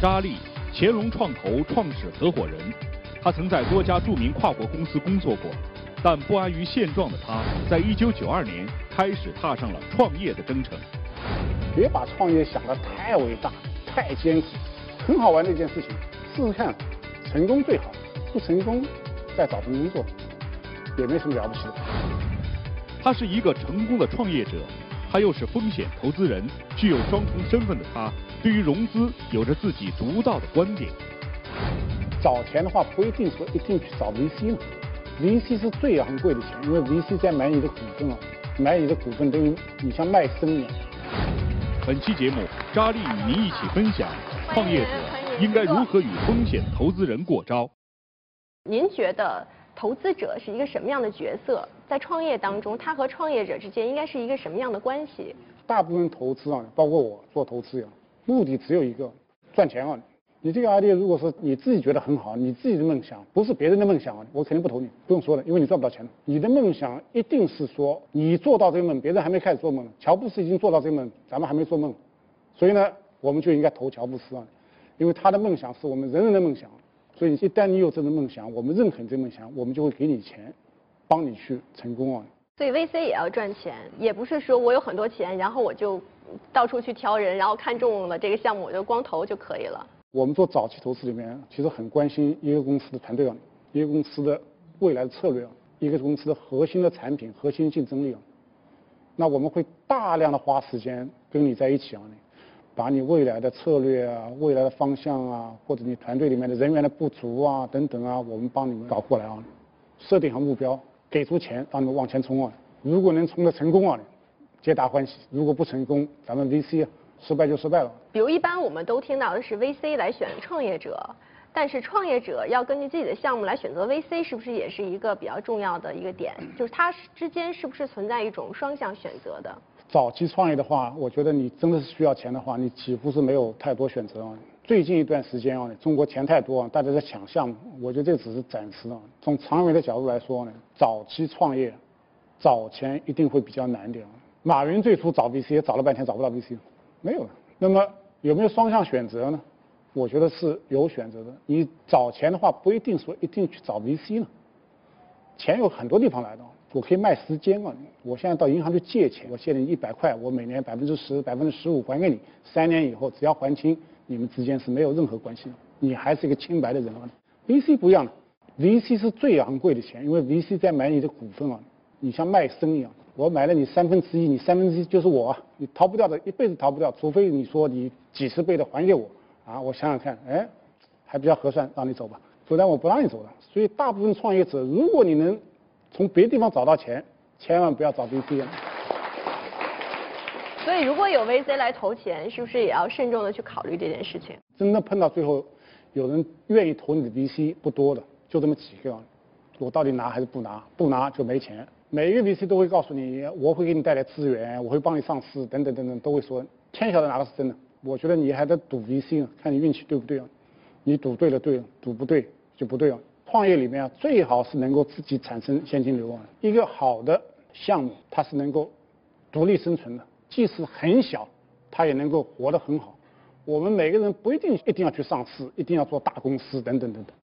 扎利，乾隆创投创始合伙人，他曾在多家著名跨国公司工作过，但不安于现状的他，在一九九二年开始踏上了创业的征程。别把创业想得太伟大、太艰苦，很好玩的一件事情，试试看，成功最好，不成功再找份工作，也没什么了不起的。他是一个成功的创业者。他又是风险投资人，具有双重身份的他，对于融资有着自己独到的观点。找钱的话，不一定说一定去找 VC 嘛，VC 是最昂贵的钱，因为 VC 在买你的股份啊，买你的股份等于你像卖身一样。本期节目，扎力与您一起分享，创业者应该如何与风险投资人过招。您觉得？投资者是一个什么样的角色？在创业当中，他和创业者之间应该是一个什么样的关系？大部分投资啊，包括我做投资呀，目的只有一个，赚钱啊！你这个 idea 如果是你自己觉得很好，你自己的梦想，不是别人的梦想啊，我肯定不投你，不用说了，因为你赚不到钱你的梦想一定是说你做到这个梦，别人还没开始做梦呢。乔布斯已经做到这个梦，咱们还没做梦，所以呢，我们就应该投乔布斯啊，因为他的梦想是我们人人的梦想。所以一旦你有这种梦想，我们认可你这个梦想，我们就会给你钱，帮你去成功啊。所以 VC 也要赚钱，也不是说我有很多钱，然后我就到处去挑人，然后看中了这个项目我就光投就可以了。我们做早期投资里面，其实很关心一个公司的团队啊，一个公司的未来的策略啊，一个公司的核心的产品、核心竞争力啊。那我们会大量的花时间跟你在一起啊。把你未来的策略啊、未来的方向啊，或者你团队里面的人员的不足啊等等啊，我们帮你们搞过来啊，设定好目标，给出钱让你们往前冲啊。如果能冲得成功啊，皆大欢喜；如果不成功，咱们 VC 失败就失败了。比如一般我们都听到的是 VC 来选创业者，但是创业者要根据自己的项目来选择 VC，是不是也是一个比较重要的一个点？就是它之间是不是存在一种双向选择的？早期创业的话，我觉得你真的是需要钱的话，你几乎是没有太多选择啊。最近一段时间啊，中国钱太多啊，大家在抢项目，我觉得这只是暂时的。从长远的角度来说呢，早期创业找钱一定会比较难点。马云最初找 VC 也找了半天找不到 VC，没有。那么有没有双向选择呢？我觉得是有选择的。你找钱的话，不一定说一定去找 VC 呢，钱有很多地方来的。我可以卖时间啊！我现在到银行去借钱，我借你一百块，我每年百分之十、百分之十五还给你，三年以后只要还清，你们之间是没有任何关系的，你还是一个清白的人啊。VC 不一样的，VC 是最昂贵的钱，因为 VC 在买你的股份啊，你像卖身一样，我买了你三分之一，你三分之一就是我，你逃不掉的，一辈子逃不掉，除非你说你几十倍的还给我啊！我想想看，哎，还比较合算，让你走吧，不然我不让你走的。所以大部分创业者，如果你能。从别地方找到钱，千万不要找 VC。所以，如果有 VC 来投钱，是不是也要慎重的去考虑这件事情？真的碰到最后有人愿意投你的 VC 不多的，就这么几个。我到底拿还是不拿？不拿就没钱。每一个 VC 都会告诉你，我会给你带来资源，我会帮你上市，等等等等，都会说。天晓得哪个是真的？我觉得你还得赌 VC 呢，看你运气对不对啊？你赌对了对了，赌不对就不对了。创业里面啊，最好是能够自己产生现金流啊。一个好的项目，它是能够独立生存的，即使很小，它也能够活得很好。我们每个人不一定一定要去上市，一定要做大公司等等等等。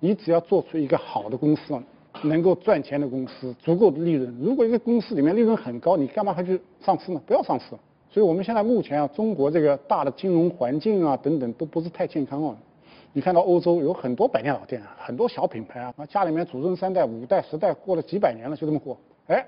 你只要做出一个好的公司，能够赚钱的公司，足够的利润。如果一个公司里面利润很高，你干嘛还去上市呢？不要上市。所以我们现在目前啊，中国这个大的金融环境啊等等都不是太健康啊。你看到欧洲有很多百年老店啊，很多小品牌啊，家里面祖孙三代、五代、十代过了几百年了，就这么过。哎，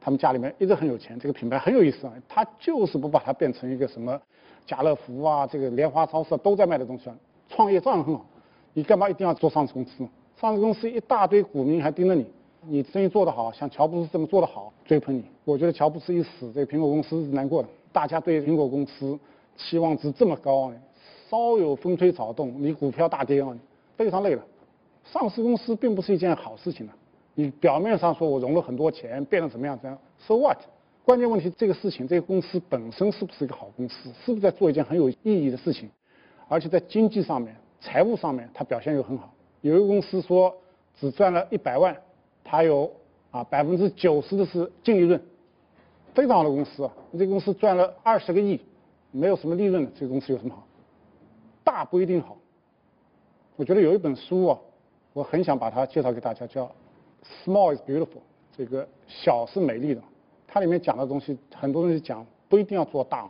他们家里面一直很有钱，这个品牌很有意思啊，他就是不把它变成一个什么家乐福啊、这个莲花超市都在卖的东西啊，创业照样很好。你干嘛一定要做上市公司？上市公司一大堆股民还盯着你，你生意做得好，像乔布斯这么做得好，追捧你。我觉得乔布斯一死，这个苹果公司是难过的，大家对苹果公司。期望值这么高，稍有风吹草动，你股票大跌啊，非常累的。上市公司并不是一件好事情啊。你表面上说我融了很多钱，变得怎么样？怎样？So what？关键问题，这个事情，这个公司本身是不是一个好公司？是不是在做一件很有意义的事情？而且在经济上面、财务上面，它表现又很好。有一个公司说只赚了一百万，它有啊百分之九十的是净利润，非常好的公司啊。这个公司赚了二十个亿，没有什么利润的，这个公司有什么好？大不一定好。我觉得有一本书啊，我很想把它介绍给大家，叫。Small is beautiful，这个小是美丽的。它里面讲的东西，很多东西讲不一定要做大，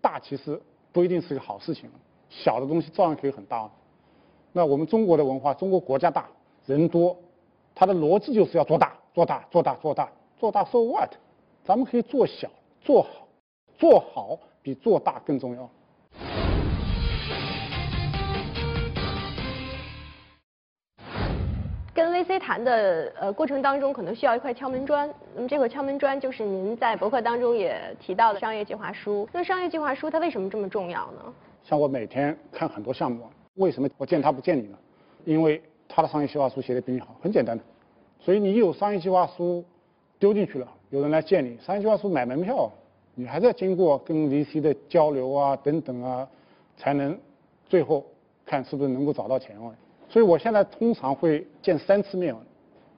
大其实不一定是个好事情。小的东西照样可以很大。那我们中国的文化，中国国家大，人多，它的逻辑就是要做大，做大，做大，做大，做大。So what？咱们可以做小，做好，做好比做大更重要。VC 谈的呃过程当中，可能需要一块敲门砖。那么这块敲门砖就是您在博客当中也提到的商业计划书。那商业计划书它为什么这么重要呢？像我每天看很多项目，为什么我见他不见你呢？因为他的商业计划书写的比你好，很简单的。所以你有商业计划书丢进去了，有人来见你，商业计划书买门票，你还是要经过跟 VC 的交流啊等等啊，才能最后看是不是能够找到钱哦。所以我现在通常会见三次面，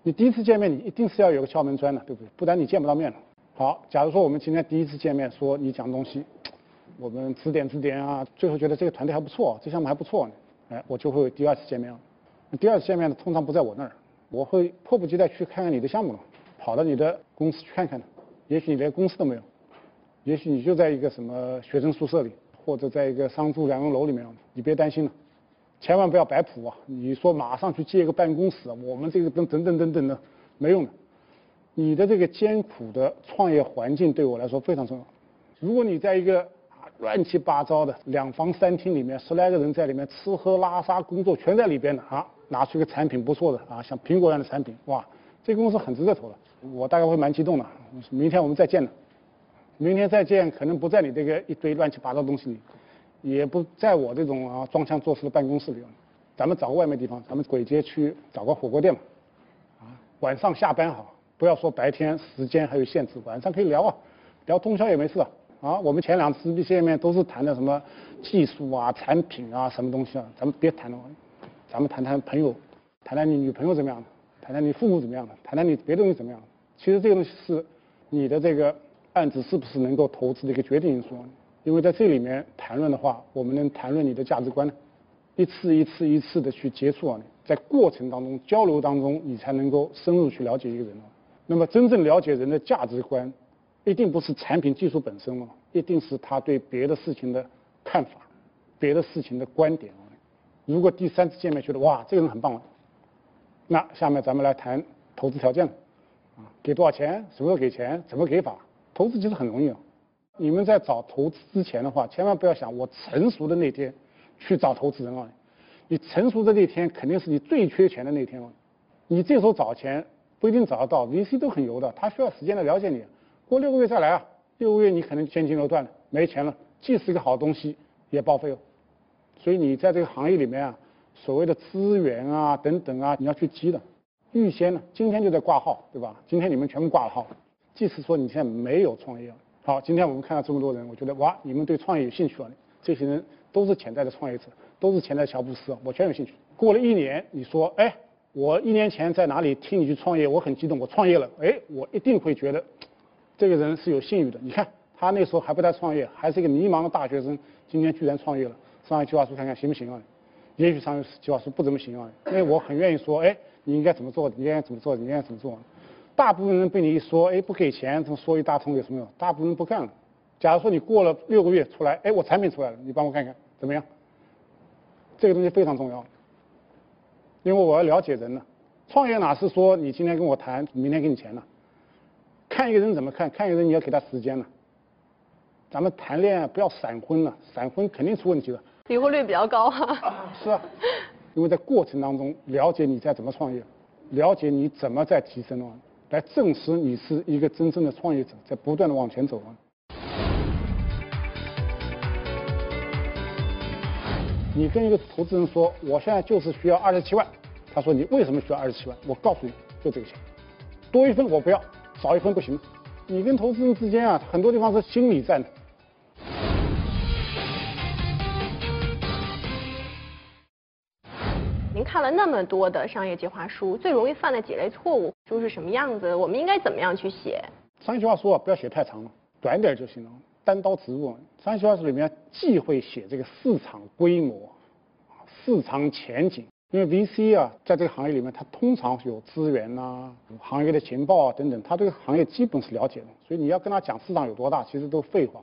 你第一次见面你一定是要有个敲门砖的，对不对？不然你见不到面了。好，假如说我们今天第一次见面，说你讲东西，我们指点指点啊，最后觉得这个团队还不错，这项目还不错，哎，我就会第二次见面了。第二次见面呢，通常不在我那儿，我会迫不及待去看看你的项目了，跑到你的公司去看看。也许你连公司都没有，也许你就在一个什么学生宿舍里，或者在一个商住两用楼里面，你别担心了。千万不要摆谱啊！你说马上去借一个办公室，我们这个等等等等等的，没用的。你的这个艰苦的创业环境对我来说非常重要。如果你在一个乱七八糟的两房三厅里面，十来个人在里面吃喝拉撒工作全在里边的啊，拿出一个产品不错的啊，像苹果一样的产品，哇，这个公司很值得投的。我大概会蛮激动的。明天我们再见了，明天再见，可能不在你这个一堆乱七八糟东西里。也不在我这种啊装腔作势的办公室里，咱们找个外面地方，咱们鬼街去找个火锅店嘛，啊，晚上下班好，不要说白天时间还有限制，晚上可以聊啊，聊通宵也没事啊。啊，我们前两次见面都是谈的什么技术啊、产品啊、什么东西啊，咱们别谈了，咱们谈谈朋友，谈谈你女朋友怎么样，谈谈你父母怎么样的，谈谈你别的东西怎么样。其实这个东西是你的这个案子是不是能够投资的一个决定因素。因为在这里面谈论的话，我们能谈论你的价值观呢，一次一次一次的去接触啊，在过程当中交流当中，你才能够深入去了解一个人啊。那么真正了解人的价值观，一定不是产品技术本身了，一定是他对别的事情的看法，别的事情的观点。如果第三次见面觉得哇这个人很棒，那下面咱们来谈投资条件了，啊，给多少钱，什么时候给钱，怎么给法？投资其实很容易啊。你们在找投资之前的话，千万不要想我成熟的那天去找投资人啊！你成熟的那天肯定是你最缺钱的那天了。你这时候找钱不一定找得到，VC 都很油的，他需要时间来了解你。过六个月再来啊，六个月你可能现金流断了，没钱了，既是一个好东西也报废了。所以你在这个行业里面啊，所谓的资源啊等等啊，你要去积的。预先呢，今天就在挂号，对吧？今天你们全部挂了号，即使说你现在没有创业。好，今天我们看到这么多人，我觉得哇，你们对创业有兴趣啊！这些人都是潜在的创业者，都是潜在的乔布斯，我全有兴趣。过了一年，你说，哎，我一年前在哪里听你去创业，我很激动，我创业了，哎，我一定会觉得这个人是有信誉的。你看他那时候还不在创业，还是一个迷茫的大学生，今天居然创业了。商业计划书看看行不行啊？也许商业计划书不怎么行啊，因为我很愿意说，哎，你应该怎么做？你应该怎么做？你应该怎么做？大部分人被你一说，哎，不给钱，这么说一大通有什么用？大部分人不干了。假如说你过了六个月出来，哎，我产品出来了，你帮我看看怎么样？这个东西非常重要，因为我要了解人呢。创业哪是说你今天跟我谈，明天给你钱呢？看一个人怎么看？看一个人你要给他时间呢。咱们谈恋爱不要闪婚了，闪婚肯定出问题的。离婚率比较高。是啊，因为在过程当中了解你在怎么创业，了解你怎么在提升呢？来证实你是一个真正的创业者，在不断的往前走啊。你跟一个投资人说，我现在就是需要二十七万，他说你为什么需要二十七万？我告诉你，就这个钱，多一分我不要，少一分不行。你跟投资人之间啊，很多地方是心理战。的看了那么多的商业计划书，最容易犯的几类错误书是什么样子？我们应该怎么样去写？商业计划书啊，不要写太长了，短点就行了，单刀直入。商业计划书里面既会写这个市场规模、市场前景，因为 VC 啊，在这个行业里面，它通常有资源呐、行业的情报啊等等，他对行业基本是了解的，所以你要跟他讲市场有多大，其实都废话，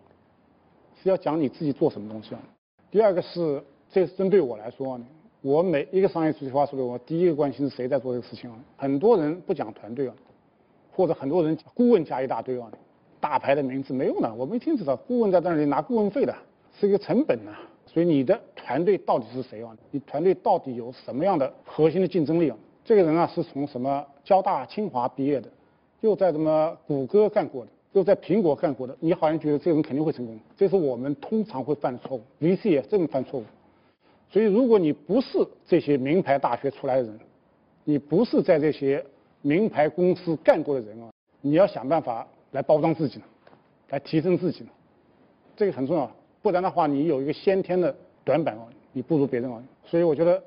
是要讲你自己做什么东西啊。第二个是，这是针对我来说。我每一个商业计划书里，我第一个关心是谁在做这个事情啊？很多人不讲团队啊，或者很多人顾问加一大堆啊，大牌的名字没用的，我们一听知道顾问在那里拿顾问费的，是一个成本呐。所以你的团队到底是谁啊？你团队到底有什么样的核心的竞争力啊？这个人啊是从什么交大、清华毕业的，又在什么谷歌干过的，又在苹果干过的，你好像觉得这个人肯定会成功，这是我们通常会犯的错误，VC 也这么犯错误。所以，如果你不是这些名牌大学出来的人，你不是在这些名牌公司干过的人啊，你要想办法来包装自己呢，来提升自己呢，这个很重要。不然的话，你有一个先天的短板啊，你不如别人啊。所以，我觉得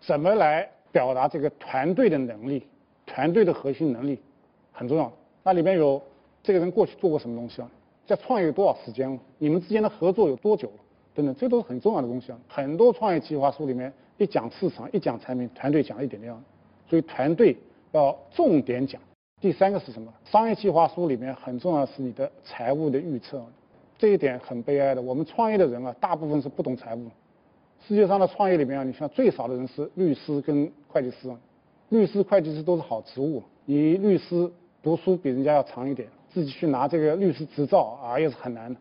怎么来表达这个团队的能力、团队的核心能力很重要。那里面有这个人过去做过什么东西啊？在创业有多少时间了？你们之间的合作有多久？等等，这都是很重要的东西啊！很多创业计划书里面一讲市场，一讲产品，团队讲一点点，所以团队要重点讲。第三个是什么？商业计划书里面很重要是你的财务的预测，这一点很悲哀的。我们创业的人啊，大部分是不懂财务。世界上的创业里面啊，你像最少的人是律师跟会计师，律师、会计师都是好职务。你律师读书比人家要长一点，自己去拿这个律师执照啊，也是很难的。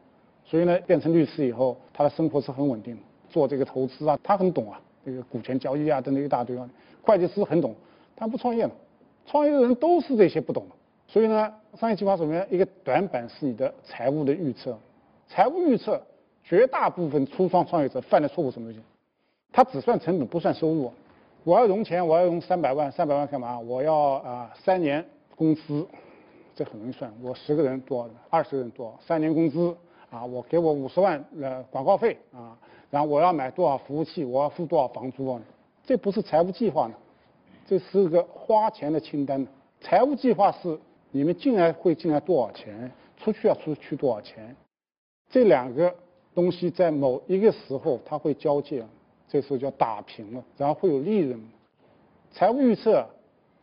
所以呢，变成律师以后，他的生活是很稳定的。做这个投资啊，他很懂啊，这个股权交易啊等等一大堆啊。会计师很懂，他不创业了。创业的人都是这些不懂。所以呢，商业计划书里面一个短板是你的财务的预测。财务预测，绝大部分初创创业者犯的错误什么东西？他只算成本不算收入。我要融钱，我要融三百万，三百万干嘛？我要啊三年工资，这很容易算。我十个人多少？二十个人多少？三年工资。啊，我给我五十万呃广告费啊，然后我要买多少服务器，我要付多少房租啊？这不是财务计划呢，这是个花钱的清单。财务计划是你们进来会进来多少钱，出去要出去多少钱，这两个东西在某一个时候它会交界，这时候叫打平了，然后会有利润。财务预测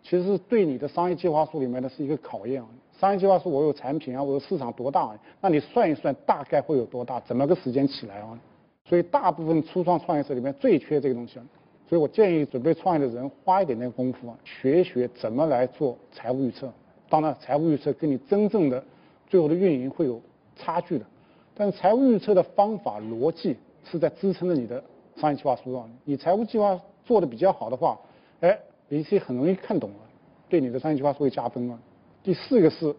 其实对你的商业计划书里面的是一个考验。商业计划书我有产品啊，我有市场多大？那你算一算，大概会有多大？怎么个时间起来啊？所以大部分初创创业者里面最缺这个东西。所以我建议准备创业的人花一点点功夫啊，学一学怎么来做财务预测。当然，财务预测跟你真正的最后的运营会有差距的，但是财务预测的方法逻辑是在支撑着你的商业计划书上。你财务计划做的比较好的话，哎，VC 很容易看懂了，对你的商业计划书会加分啊。第四个是，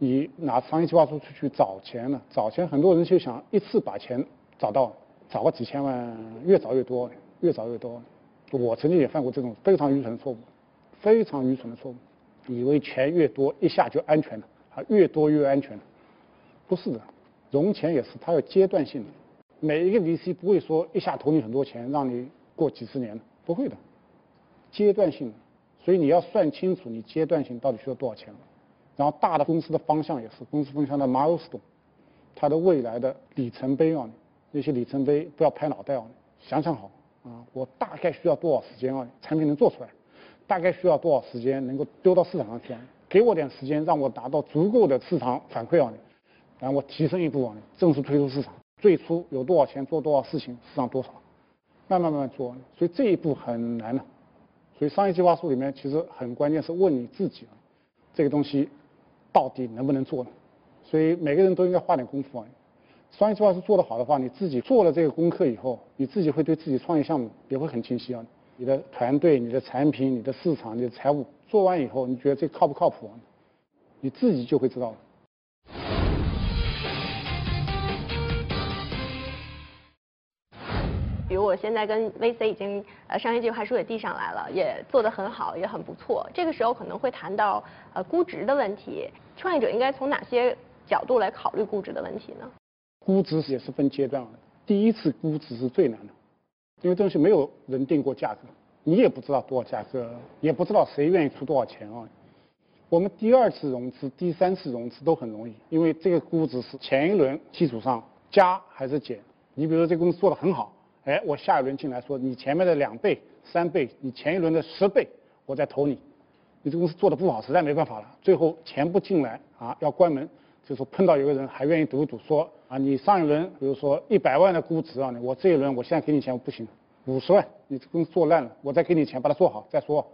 你拿商业计划书出去找钱了，找钱很多人就想一次把钱找到，找个几千万，越找越多，越找越多。我曾经也犯过这种非常愚蠢的错误，非常愚蠢的错误，以为钱越多一下就安全了，啊，越多越安全，不是的，融钱也是它有阶段性的，每一个 VC 不会说一下投你很多钱让你过几十年，不会的，阶段性的，所以你要算清楚你阶段性到底需要多少钱。然后大的公司的方向也是公司方向的 milestone，它的未来的里程碑啊，那些里程碑不要拍脑袋啊，想想好啊，我大概需要多少时间啊，产品能做出来，大概需要多少时间能够丢到市场上去啊，给我点时间让我达到足够的市场反馈啊，然后我提升一步啊，正式推出市场，最初有多少钱做多少事情，市场多少，慢慢慢慢做，所以这一步很难的，所以商业计划书里面其实很关键是问你自己啊，这个东西。到底能不能做呢？所以每个人都应该花点功夫啊。商业计划书做得好的话，你自己做了这个功课以后，你自己会对自己创业项目也会很清晰啊。你的团队、你的产品、你的市场、你的财务做完以后，你觉得这靠不靠谱？你自己就会知道了。我现在跟 VC 已经呃商业计划书也递上来了，也做得很好，也很不错。这个时候可能会谈到呃估值的问题，创业者应该从哪些角度来考虑估值的问题呢？估值也是分阶段的，第一次估值是最难的，因为东西没有人定过价格，你也不知道多少价格，也不知道谁愿意出多少钱啊。我们第二次融资、第三次融资都很容易，因为这个估值是前一轮基础上加还是减。你比如说这公司做得很好，哎，我下一轮进来说你前面的两倍、三倍，你前一轮的十倍，我再投你。你这公司做的不好，实在没办法了，最后钱不进来啊，要关门，就说碰到有个人还愿意赌一赌，说啊，你上一轮比如说一百万的估值啊，我这一轮我现在给你钱我不行，五十万，你这公司做烂了，我再给你钱把它做好再说。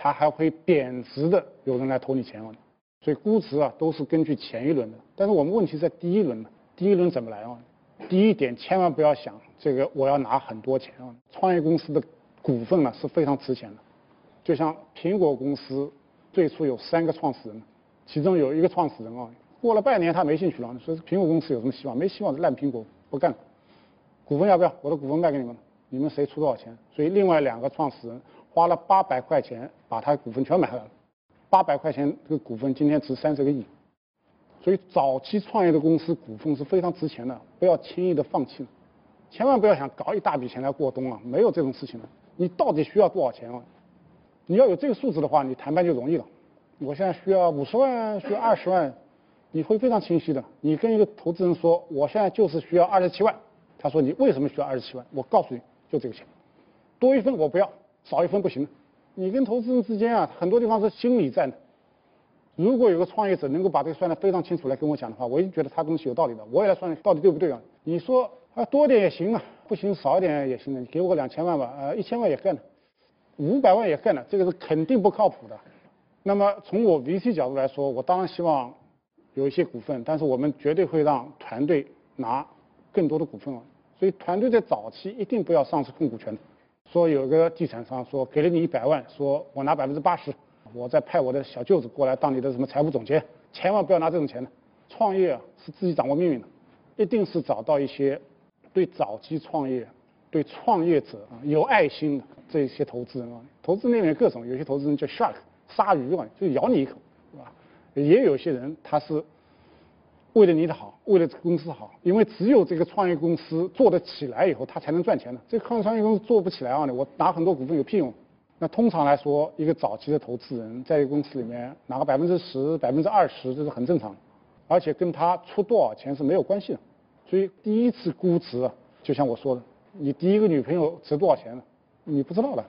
它还会贬值的，有人来投你钱啊，所以估值啊都是根据前一轮的。但是我们问题在第一轮呢，第一轮怎么来啊？第一点千万不要想这个我要拿很多钱啊。创业公司的股份呢是非常值钱的，就像苹果公司最初有三个创始人，其中有一个创始人啊，过了半年他没兴趣了，说苹果公司有什么希望？没希望，烂苹果不干了。股份要不要？我的股份卖给你们，你们谁出多少钱？所以另外两个创始人。花了八百块钱把他股份全买下来了，八百块钱这个股份今天值三十个亿，所以早期创业的公司股份是非常值钱的，不要轻易的放弃，千万不要想搞一大笔钱来过冬啊，没有这种事情的。你到底需要多少钱啊？你要有这个数字的话，你谈判就容易了。我现在需要五十万，需要二十万，你会非常清晰的。你跟一个投资人说，我现在就是需要二十七万，他说你为什么需要二十七万？我告诉你就这个钱，多一分我不要。少一分不行，你跟投资人之间啊，很多地方是心理战的。如果有个创业者能够把这个算得非常清楚来跟我讲的话，我已经觉得他东西有道理的，我也来算到底对不对啊？你说啊多点也行啊，不行少一点也行的，你给我个两千万吧，呃一千万也干了，五百万也干了，这个是肯定不靠谱的。那么从我 VC 角度来说，我当然希望有一些股份，但是我们绝对会让团队拿更多的股份啊。所以团队在早期一定不要丧失控股权。说有个地产商说给了你一百万，说我拿百分之八十，我再派我的小舅子过来当你的什么财务总监，千万不要拿这种钱的。创业啊是自己掌握命运的，一定是找到一些对早期创业、对创业者啊有爱心的这些投资人啊。投资那边各种，有些投资人叫 shark 鲨鱼啊，就咬你一口，是吧？也有些人他是。为了你的好，为了这个公司好，因为只有这个创业公司做得起来以后，他才能赚钱的。这个创业公司做不起来啊，我拿很多股份有屁用？那通常来说，一个早期的投资人在一个公司里面拿个百分之十、百分之二十，这是很正常，而且跟他出多少钱是没有关系的。所以第一次估值，就像我说的，你第一个女朋友值多少钱呢？你不知道的，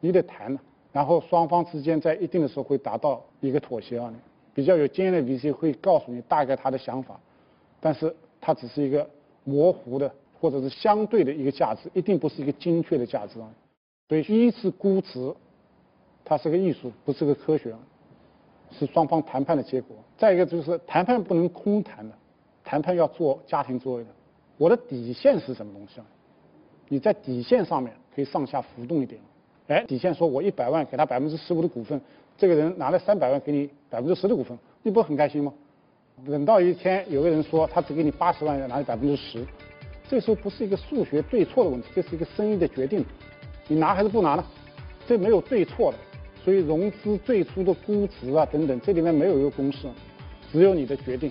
你得谈的，然后双方之间在一定的时候会达到一个妥协啊。比较有经验的 VC 会告诉你大概他的想法，但是它只是一个模糊的或者是相对的一个价值，一定不是一个精确的价值啊。所以一次估值，它是个艺术，不是个科学，是双方谈判的结果。再一个就是谈判不能空谈的，谈判要做家庭作业的。我的底线是什么东西啊？你在底线上面可以上下浮动一点。哎，底线说我一百万给他百分之十五的股份。这个人拿了三百万给你百分之十的股份，你不是很开心吗？等到一天有个人说他只给你八十万，拿百分之十，这时候不是一个数学对错的问题，这是一个生意的决定，你拿还是不拿呢？这没有对错的，所以融资最初的估值啊等等，这里面没有一个公式，只有你的决定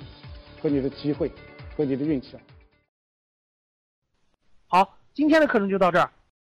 和你的机会和你的运气。好，今天的课程就到这儿。